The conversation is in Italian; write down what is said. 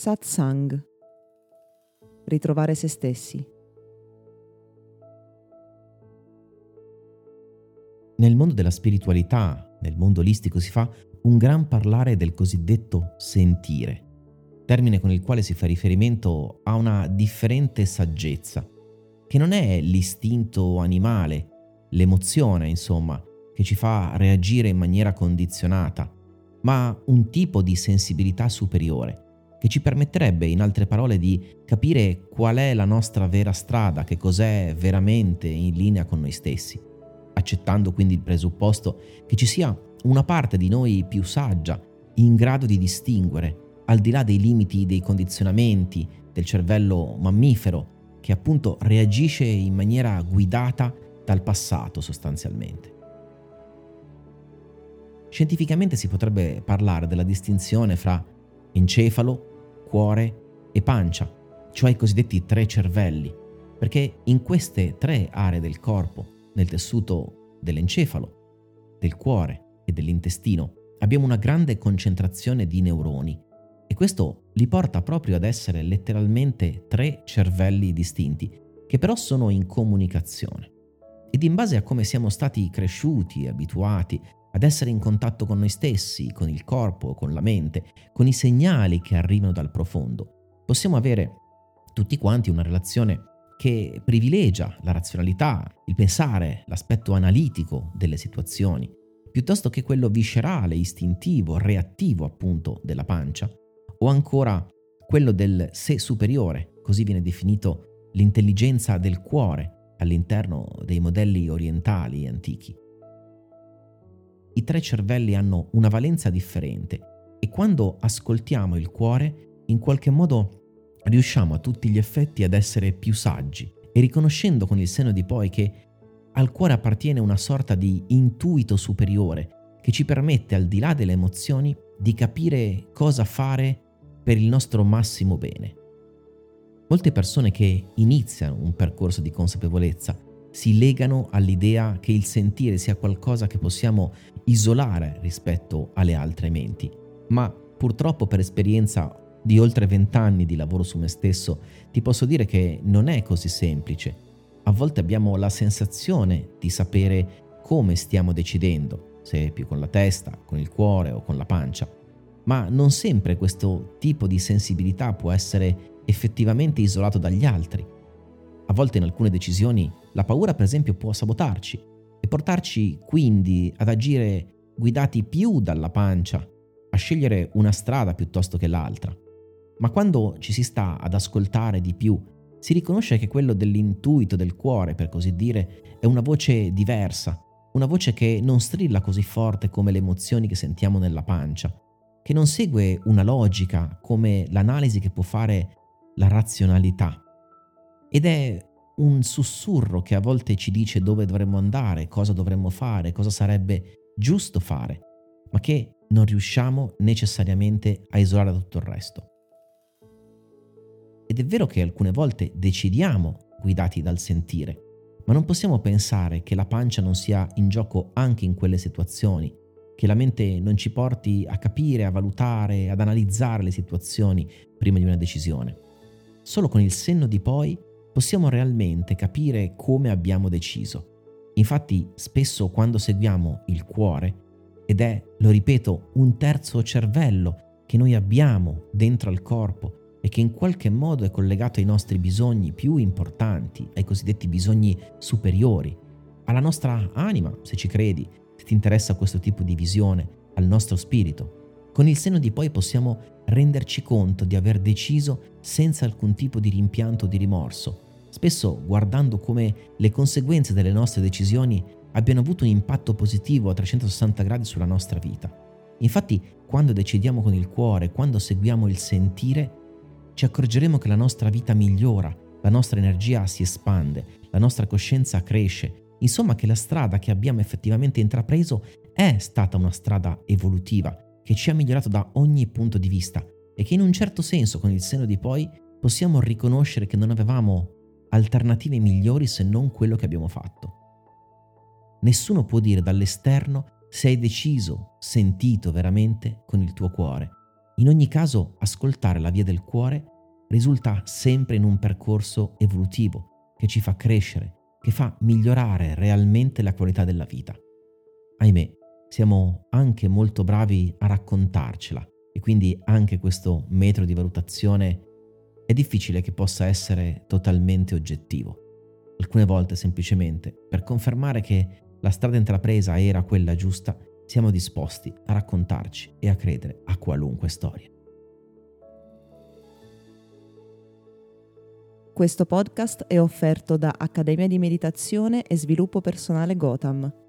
Satsang. Ritrovare se stessi. Nel mondo della spiritualità, nel mondo olistico, si fa un gran parlare del cosiddetto sentire, termine con il quale si fa riferimento a una differente saggezza, che non è l'istinto animale, l'emozione, insomma, che ci fa reagire in maniera condizionata, ma un tipo di sensibilità superiore che ci permetterebbe, in altre parole, di capire qual è la nostra vera strada, che cos'è veramente in linea con noi stessi, accettando quindi il presupposto che ci sia una parte di noi più saggia, in grado di distinguere, al di là dei limiti dei condizionamenti del cervello mammifero, che appunto reagisce in maniera guidata dal passato sostanzialmente. Scientificamente si potrebbe parlare della distinzione fra encefalo, cuore e pancia, cioè i cosiddetti tre cervelli, perché in queste tre aree del corpo, nel tessuto dell'encefalo, del cuore e dell'intestino, abbiamo una grande concentrazione di neuroni e questo li porta proprio ad essere letteralmente tre cervelli distinti, che però sono in comunicazione. Ed in base a come siamo stati cresciuti, abituati ad essere in contatto con noi stessi, con il corpo, con la mente, con i segnali che arrivano dal profondo, possiamo avere tutti quanti una relazione che privilegia la razionalità, il pensare, l'aspetto analitico delle situazioni, piuttosto che quello viscerale, istintivo, reattivo appunto della pancia, o ancora quello del sé superiore, così viene definito l'intelligenza del cuore all'interno dei modelli orientali antichi i tre cervelli hanno una valenza differente e quando ascoltiamo il cuore, in qualche modo riusciamo a tutti gli effetti ad essere più saggi e riconoscendo con il seno di poi che al cuore appartiene una sorta di intuito superiore che ci permette, al di là delle emozioni, di capire cosa fare per il nostro massimo bene. Molte persone che iniziano un percorso di consapevolezza si legano all'idea che il sentire sia qualcosa che possiamo isolare rispetto alle altre menti, ma purtroppo per esperienza di oltre vent'anni di lavoro su me stesso ti posso dire che non è così semplice. A volte abbiamo la sensazione di sapere come stiamo decidendo, se più con la testa, con il cuore o con la pancia, ma non sempre questo tipo di sensibilità può essere effettivamente isolato dagli altri. A volte in alcune decisioni la paura per esempio può sabotarci e portarci quindi ad agire guidati più dalla pancia, a scegliere una strada piuttosto che l'altra. Ma quando ci si sta ad ascoltare di più, si riconosce che quello dell'intuito del cuore, per così dire, è una voce diversa, una voce che non strilla così forte come le emozioni che sentiamo nella pancia, che non segue una logica come l'analisi che può fare la razionalità. Ed è un sussurro che a volte ci dice dove dovremmo andare, cosa dovremmo fare, cosa sarebbe giusto fare, ma che non riusciamo necessariamente a isolare da tutto il resto. Ed è vero che alcune volte decidiamo guidati dal sentire, ma non possiamo pensare che la pancia non sia in gioco anche in quelle situazioni, che la mente non ci porti a capire, a valutare, ad analizzare le situazioni prima di una decisione. Solo con il senno di poi possiamo realmente capire come abbiamo deciso. Infatti spesso quando seguiamo il cuore, ed è, lo ripeto, un terzo cervello che noi abbiamo dentro al corpo e che in qualche modo è collegato ai nostri bisogni più importanti, ai cosiddetti bisogni superiori, alla nostra anima, se ci credi, se ti interessa questo tipo di visione, al nostro spirito. Con il seno di poi possiamo renderci conto di aver deciso senza alcun tipo di rimpianto o di rimorso, spesso guardando come le conseguenze delle nostre decisioni abbiano avuto un impatto positivo a 360 gradi sulla nostra vita. Infatti, quando decidiamo con il cuore, quando seguiamo il sentire, ci accorgeremo che la nostra vita migliora, la nostra energia si espande, la nostra coscienza cresce, insomma che la strada che abbiamo effettivamente intrapreso è stata una strada evolutiva, che ci ha migliorato da ogni punto di vista e che in un certo senso con il seno di poi possiamo riconoscere che non avevamo alternative migliori se non quello che abbiamo fatto. Nessuno può dire dall'esterno se hai deciso, sentito veramente con il tuo cuore. In ogni caso, ascoltare la via del cuore risulta sempre in un percorso evolutivo che ci fa crescere, che fa migliorare realmente la qualità della vita. Ahimè, siamo anche molto bravi a raccontarcela e quindi anche questo metro di valutazione è difficile che possa essere totalmente oggettivo. Alcune volte semplicemente per confermare che la strada intrapresa era quella giusta, siamo disposti a raccontarci e a credere a qualunque storia. Questo podcast è offerto da Accademia di Meditazione e Sviluppo Personale Gotham